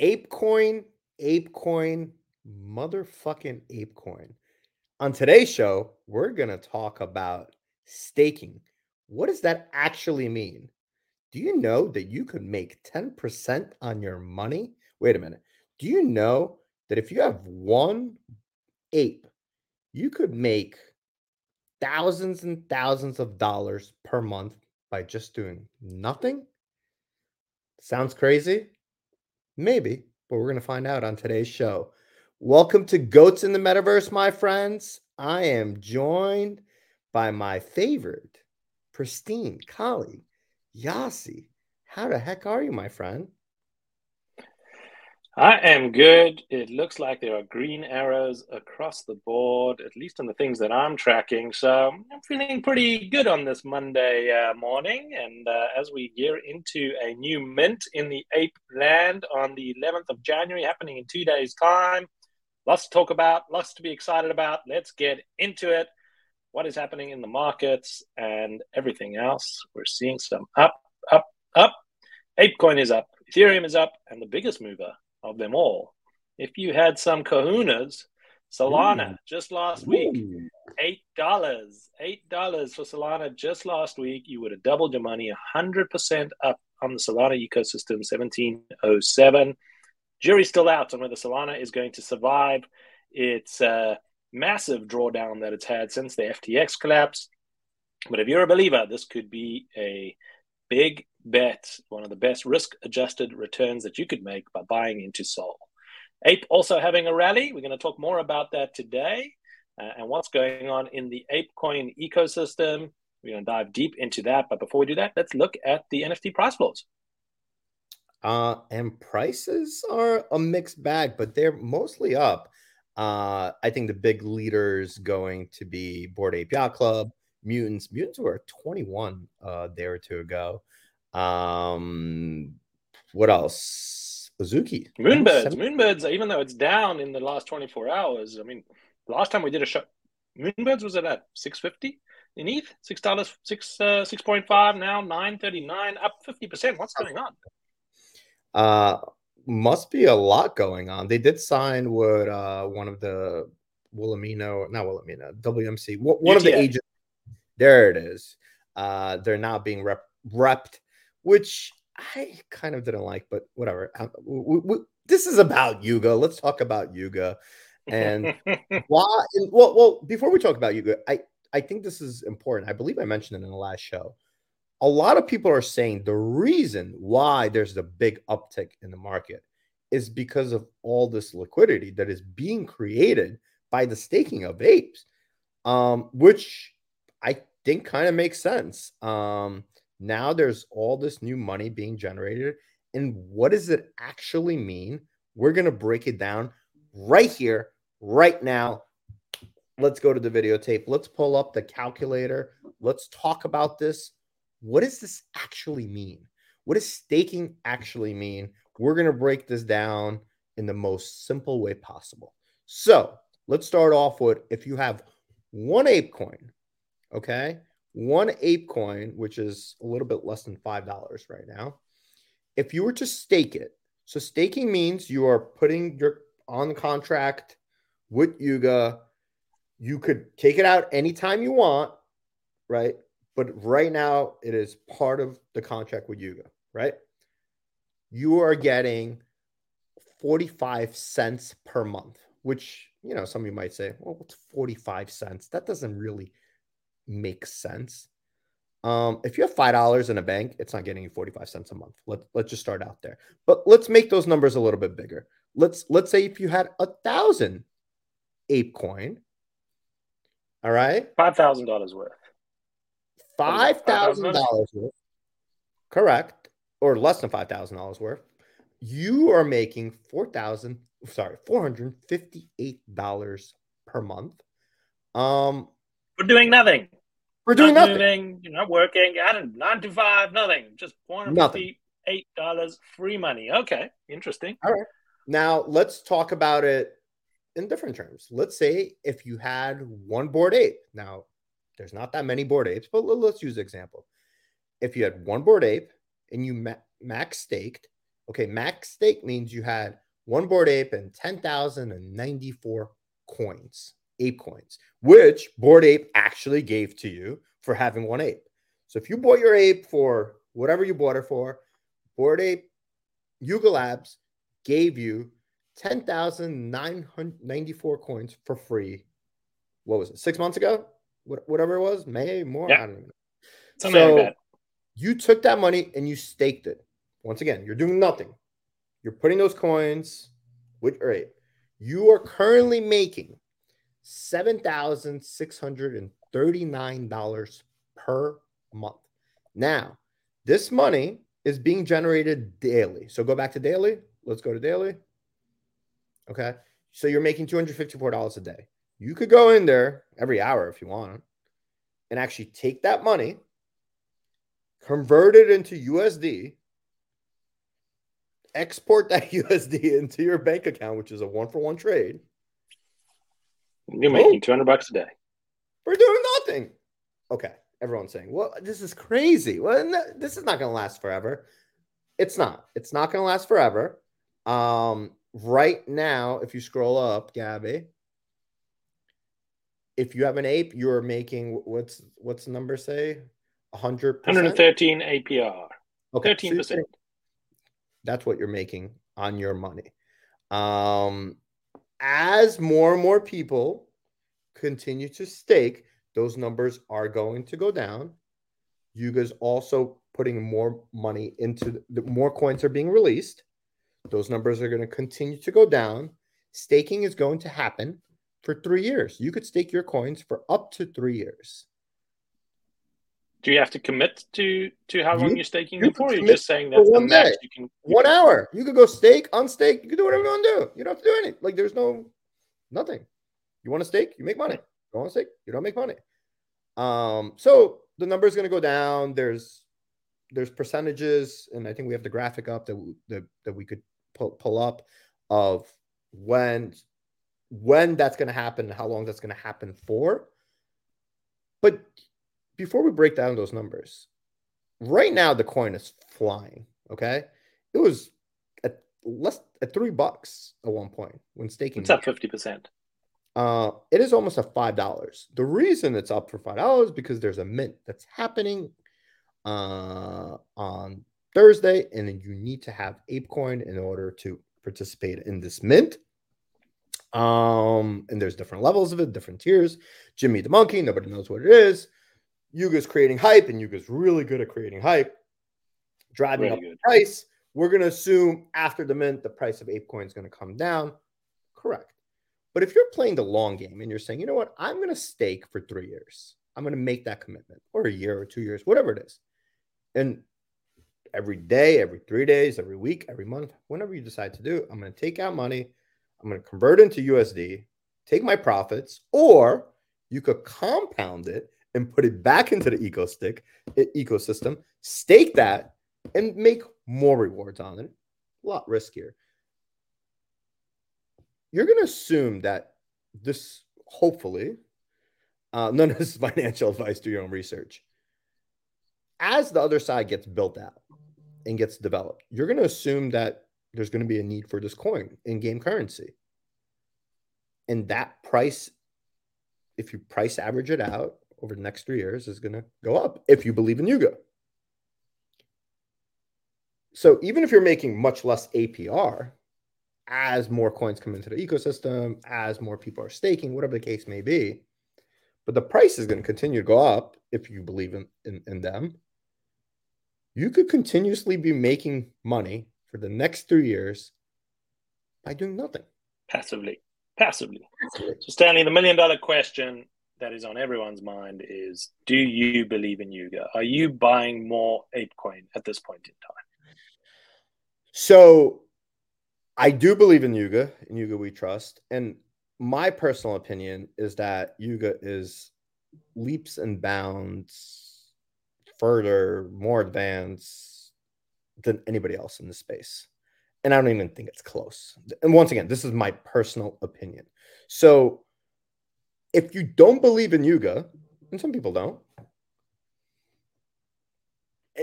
ApeCoin, ApeCoin, motherfucking ApeCoin. On today's show, we're going to talk about staking. What does that actually mean? Do you know that you could make 10% on your money? Wait a minute. Do you know that if you have one ape, you could make thousands and thousands of dollars per month by just doing nothing? Sounds crazy? Maybe, but we're going to find out on today's show. Welcome to Goats in the Metaverse, my friends. I am joined by my favorite, pristine colleague, Yasi. How the heck are you, my friend? I am good. It looks like there are green arrows across the board, at least on the things that I'm tracking. So I'm feeling pretty good on this Monday uh, morning. And uh, as we gear into a new mint in the ape land on the 11th of January, happening in two days' time, lots to talk about, lots to be excited about. Let's get into it. What is happening in the markets and everything else? We're seeing some up, up, up. ApeCoin is up, Ethereum is up, and the biggest mover of them all. If you had some kahunas, Solana Ooh. just last week, eight dollars, eight dollars for Solana just last week. You would have doubled your money, hundred percent up on the Solana ecosystem, seventeen oh seven. Jury's still out on whether Solana is going to survive its uh, massive drawdown that it's had since the FTX collapse. But if you're a believer, this could be a big bet, one of the best risk adjusted returns that you could make by buying into Sol. Ape also having a rally. We're going to talk more about that today uh, and what's going on in the ApeCoin ecosystem. We're going to dive deep into that. But before we do that, let's look at the NFT price floors. Uh, and prices are a mixed bag, but they're mostly up. Uh, I think the big leaders going to be Bored Ape Club, Mutants. Mutants were 21 uh, day or two ago. Um, what else? Azuki. Moonbirds. Moonbirds, even though it's down in the last 24 hours, I mean, last time we did a show, Moonbirds was at 650 in ETH? Six dollars, six uh, six point five now, nine thirty nine, up fifty percent. What's going on? Uh must be a lot going on. They did sign with uh one of the Wilhelmina, not Wilhelmina, WMC, one of the agents. There it is. Uh, they're now being rep- repped which I kind of didn't like, but whatever. Uh, we, we, this is about Yuga. Let's talk about Yuga. And why? And, well, well, before we talk about Yuga, I, I think this is important. I believe I mentioned it in the last show. A lot of people are saying the reason why there's the big uptick in the market is because of all this liquidity that is being created by the staking of apes, um, which I think kind of makes sense. Um, now there's all this new money being generated. And what does it actually mean? We're going to break it down right here, right now. Let's go to the videotape. Let's pull up the calculator. Let's talk about this. What does this actually mean? What does staking actually mean? We're going to break this down in the most simple way possible. So let's start off with if you have one ape coin, okay, one ape coin, which is a little bit less than $5 right now, if you were to stake it, so staking means you are putting your on contract with Yuga. You could take it out anytime you want, right? But right now it is part of the contract with Yuga, right? You are getting 45 cents per month, which, you know, some of you might say, well, what's 45 cents? That doesn't really makes sense. Um, if you have five dollars in a bank, it's not getting you 45 cents a month. Let, let's just start out there. But let's make those numbers a little bit bigger. Let's let's say if you had a thousand ape coin, all right, five thousand dollars worth. Five thousand dollars worth. Correct. Or less than five thousand dollars worth. You are making four thousand, sorry, four hundred fifty-eight dollars per month. Um, we're doing nothing. We're doing not nothing. Moving, you're not working. Added nine to five, nothing. Just four hundred fifty-eight dollars free money. Okay, interesting. All right. Now let's talk about it in different terms. Let's say if you had one Bored Ape. Now, there's not that many Bored Apes, but let's use an example. If you had one Bored Ape and you ma- max staked Okay, max stake means you had one Bored Ape and 10,094 coins, ape coins, which Bored Ape actually gave to you for having one ape. So if you bought your ape for whatever you bought it for, Bored Ape Yuga Labs gave you 10,994 coins for free. What was it? Six months ago? Whatever it was, May, more? Yeah. I don't know. Something so like you took that money and you staked it. Once again, you're doing nothing. You're putting those coins with right. You are currently making seven thousand six hundred and thirty-nine dollars per month. Now, this money is being generated daily. So go back to daily. Let's go to daily. Okay. So you're making $254 a day. You could go in there every hour if you want and actually take that money, convert it into USD, export that USD into your bank account, which is a one for one trade. You're making 200 bucks a day. We're doing nothing. Okay. Everyone's saying, well, this is crazy. Well, this is not going to last forever. It's not. It's not going to last forever. Um, right now, if you scroll up, Gabby, if you have an ape, you're making what's what's the number say? 100 113 APR. Okay. 13%. So that's what you're making on your money. Um, as more and more people continue to stake, those numbers are going to go down. Yuga's also putting more money into the more coins are being released. Those numbers are going to continue to go down. Staking is going to happen for three years. You could stake your coins for up to three years. Do you have to commit to to how long you, are staking you for? You're just saying that's the max you can. You one can... hour. You could go stake, unstake. You can do whatever you want to do. You don't have to do anything. Like there's no nothing. You want to stake, you make money. You want to stake, you don't make money. Um, so the number is going to go down. There's there's percentages, and I think we have the graphic up that that, that we could pull, pull up of when when that's going to happen, how long that's going to happen for. But before we break down those numbers, right now the coin is flying. Okay, it was at less at three bucks at one point when staking. It's up fifty percent. Uh, it is almost at five dollars. The reason it's up for five dollars is because there's a mint that's happening uh, on Thursday, and then you need to have ApeCoin in order to participate in this mint. Um, and there's different levels of it, different tiers. Jimmy the Monkey, nobody knows what it is. Yuga's creating hype, and Yuga's really good at creating hype, driving really up good. the price. We're going to assume after the mint, the price of ApeCoin is going to come down. Correct. But if you're playing the long game and you're saying, you know what, I'm going to stake for three years, I'm going to make that commitment, or a year or two years, whatever it is. And every day, every three days, every week, every month, whenever you decide to do, I'm going to take out money, I'm going to convert into USD, take my profits, or you could compound it and put it back into the ecosystem, stake that, and make more rewards on it. A lot riskier. You're going to assume that this, hopefully, uh, none of this is financial advice. Do your own research. As the Otherside gets built out and gets developed, you're going to assume that there's going to be a need for this coin in game currency. And that price, if you price average it out, over the next three years is going to go up if you believe in Yuga. So even if you're making much less APR, as more coins come into the ecosystem, as more people are staking, whatever the case may be, but the price is going to continue to go up if you believe in, in, in them. You could continuously be making money for the next three years by doing nothing. Passively. Passively. Passively. So, Stanley, the million dollar question that is on everyone's mind is do you believe in Yuga? Are you buying more ApeCoin at this point in time? So I do believe in Yuga, in Yuga we trust. And my personal opinion is that Yuga is leaps and bounds further, more advanced than anybody else in the space. And I don't even think it's close. And once again, this is my personal opinion. So if you don't believe in Yuga, and some people don't,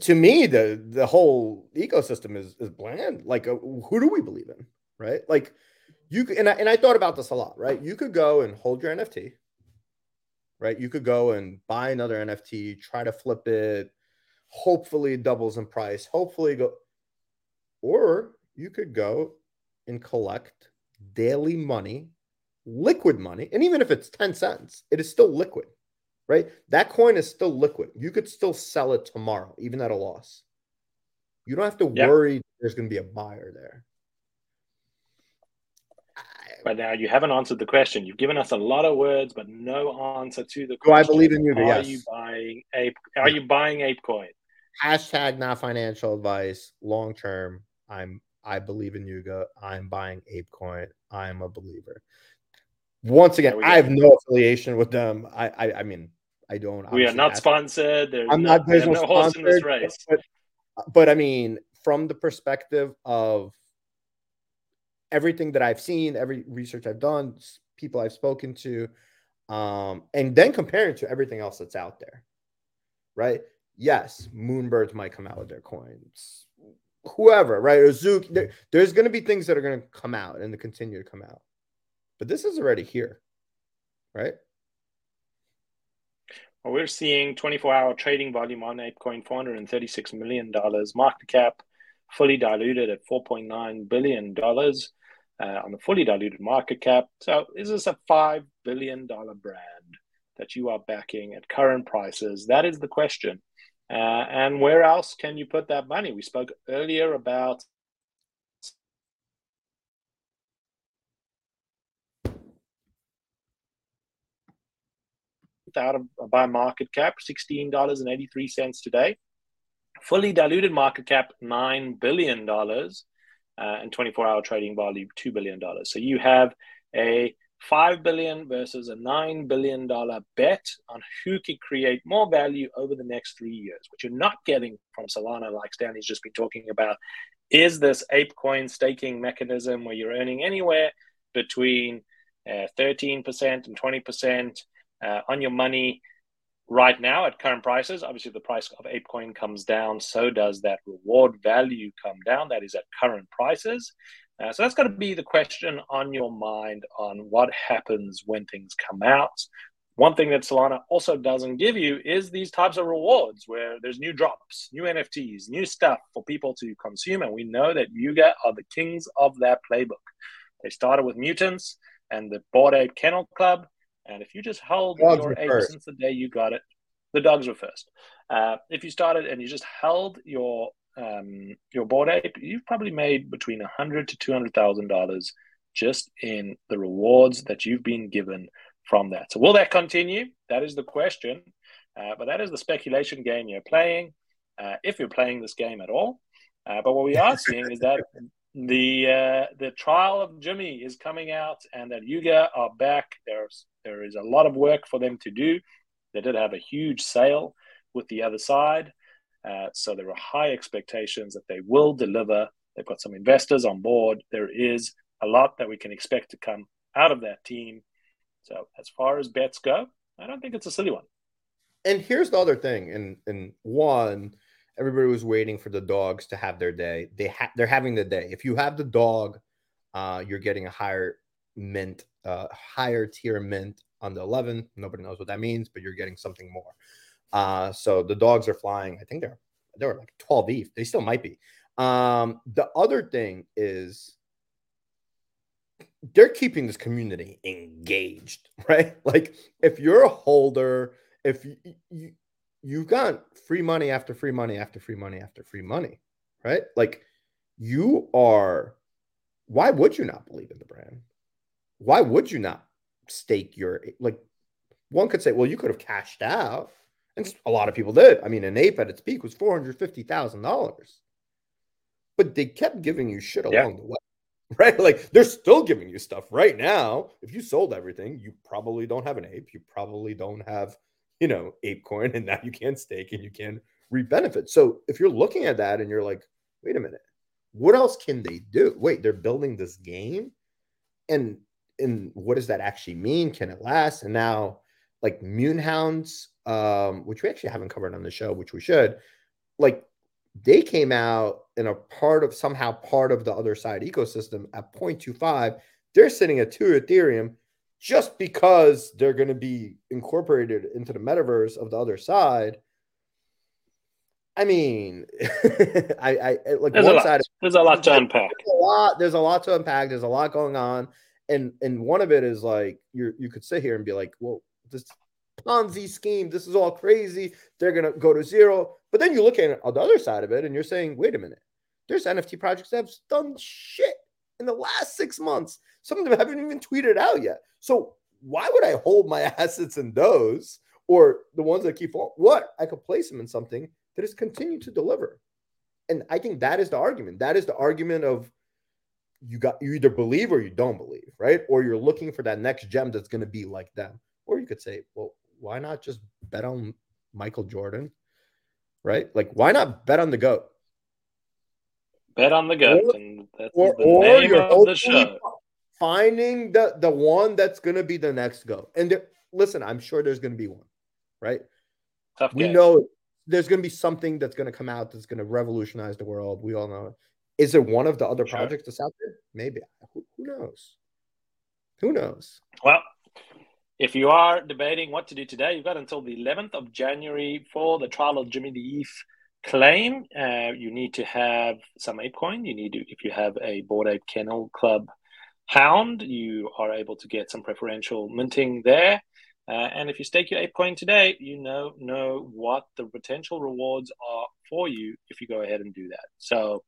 to me, the the whole ecosystem is is bland. Like, uh, who do we believe in, right? Like, you and I, and I thought about this a lot, right? You could go and hold your NFT, right? You could go and buy another NFT, try to flip it, hopefully it doubles in price, hopefully go, or you could go and collect daily money, liquid money, and even if it's ten cents, it is still liquid right? That coin is still liquid. You could still sell it tomorrow, even at a loss. You don't have to worry there's going to be a buyer there. But now you haven't answered the question. You've given us a lot of words, but no answer to the question. Do I believe in you? Are yes. you buying ape? Are you buying ApeCoin? Hashtag not financial advice. Long term, I'm. I believe in Yuga. I'm buying ApeCoin. I'm a believer. Once again, I have no affiliation with them. I. I, I mean, I don't. We are not sponsored. There's I'm not. There's no, no horse in this race. But, but I mean, from the perspective of everything that I've seen, every research I've done, people I've spoken to, um, and then comparing to everything else that's out there, right? Yes, Moonbirds might come out with their coins. Whoever, right? Or Zook, there, there's going to be things that are going to come out and to continue to come out. But this is already here, right? Well, we're seeing 24 hour trading volume on ApeCoin, $436 million, market cap fully diluted at $4.9 billion uh, on the fully diluted market cap. So, is this a $5 billion brand that you are backing at current prices? That is the question. Uh, and where else can you put that money? We spoke earlier about out of by market cap, $16.83 today. Fully diluted market cap, $9 billion, uh, and 24 hour trading volume, $2 billion. So you have a 5 billion versus a $9 billion bet on who can create more value over the next three years. What you're not getting from Solana, like Stanley's just been talking about, is this ApeCoin staking mechanism where you're earning anywhere between uh, 13% and 20% uh, on your money right now at current prices. Obviously, the price of ApeCoin comes down, so does that reward value come down. That is at current prices. Uh, so that's going to be the question on your mind on what happens when things come out. One thing that Solana also doesn't give you is these types of rewards where there's new drops, new NFTs, new stuff for people to consume. And we know that Yuga are the kings of that playbook. They started with mutants and the Bored Ape Kennel Club. And if you just held dogs your ape first. since the day you got it, the dogs were first. Uh, if you started and you just held your um, your Bored Ape, you've probably made between a hundred to two hundred thousand dollars just in the rewards that you've been given from that. So will that continue? That is the question. Uh, but that is the speculation game you're playing, uh, if you're playing this game at all. Uh, but what we are seeing is that the uh, the trial of Jimmy is coming out, and that Yuga are back. There's there is a lot of work for them to do. They did have a huge sale with the Otherside, uh, so there are high expectations that they will deliver. They've got some investors on board. There is a lot that we can expect to come out of that team. So as far as bets go, I don't think it's a silly one. And here's the other thing, and and one everybody was waiting for the dogs to have their day. They ha- they're having the day. If you have the dog, uh, you're getting a higher mint, uh, higher tier mint on the 11. Nobody knows what that means, but you're getting something more. Uh, so the dogs are flying. I think they're they're like 12 ETH. They still might be. Um, the other thing is they're keeping this community engaged, right? Like if you're a holder, if you you've got free money after free money after free money after free money, right? Like you are, why would you not believe in the brand? Why would you not stake your, like, one could say, well, you could have cashed out. And a lot of people did. I mean, an ape at its peak was $450,000. But they kept giving you shit along yeah. the way, right? Like they're still giving you stuff right now. If you sold everything, you probably don't have an ape. You probably don't have you know, ApeCoin, and now you can stake and you can reap benefits. So if you're looking at that and you're like, wait a minute, what else can they do? Wait, they're building this game, and and what does that actually mean? Can it last? And now, like Moonhounds, um, which we actually haven't covered on the show, which we should. like they came out in a part of somehow part of the Otherside ecosystem at 0.25. They're sitting at two Ethereum just because they're going to be incorporated into the metaverse of the Otherside. I mean, I, I like there's one a side. Lot. There's a lot to unpack. There's a lot. There's a lot to unpack. There's a lot going on, and and one of it is like you you could sit here and be like, well, this Ponzi scheme. This is all crazy. They're gonna go to zero. But then you look at on the other side of it, and you're saying, wait a minute. There's NFT projects that have done shit in the last six months. Some of them haven't even tweeted out yet. So why would I hold my assets in those or the ones that keep falling? What I could place them in something that has continued to deliver. And I think that is the argument. That is the argument of you got you either believe or you don't believe, right? Or you're looking for that next gem that's going to be like them. Or you could say, well, why not just bet on Michael Jordan? Right? Like, why not bet on the GOAT? Bet on the GOAT. Or, and that's or, the or name you're of the show. Finding the, the one that's going to be the next GOAT. And there, listen, I'm sure there's going to be one, right? Tough we know there's going to be something that's going to come out that's going to revolutionize the world. We all know it. Is it one of the other sure. projects that's out there? Maybe. Who, who knows? Who knows? Well, if you are debating what to do today, you've got until the 11th of January for the trial of Jimmy the ETH claim. Uh, you need to have some ApeCoin. You need to, if you have a Bored Ape Kennel Club Hound, you are able to get some preferential minting there. Uh, and if you stake your ApeCoin today, you know know what the potential rewards are for you if you go ahead and do that. So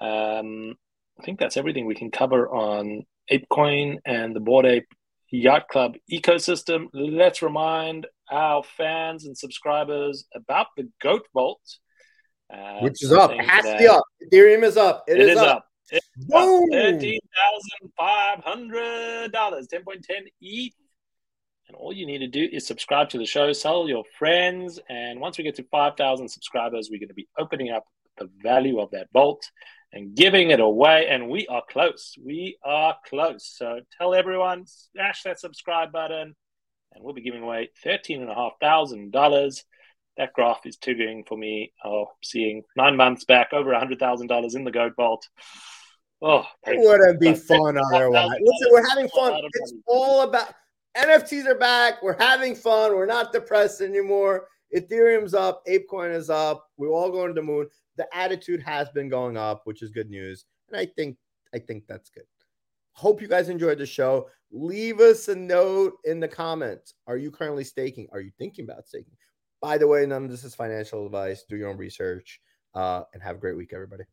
um, I think that's everything we can cover on ApeCoin and the Bored Ape Yacht Club ecosystem. Let's remind our fans and subscribers about the Goat Vault, uh, which is up. It has to be up. Ethereum is up. it, it is, is, up. up. Thirteen thousand five hundred dollars, ten point ten ETH. And all you need to do is subscribe to the show, tell your friends, and once we get to five thousand subscribers, we're going to be opening up the value of that vault and giving it away. And we are close. We are close. So tell everyone, smash that subscribe button, and we'll be giving away thirteen and a half thousand dollars. That graph is triggering for me. Oh, seeing nine months back over a hundred thousand dollars in the goat vault. Oh, it wouldn't be fun otherwise. Listen, we're having fun. It's all about NFTs are back. We're having fun. We're not depressed anymore. Ethereum's up. ApeCoin is up. We're all going to the moon. The attitude has been going up, which is good news. And I think I think that's good. Hope you guys enjoyed the show. Leave us a note in the comments. Are you currently staking? Are you thinking about staking? By the way, none of this is financial advice. Do your own research uh, and have a great week, everybody.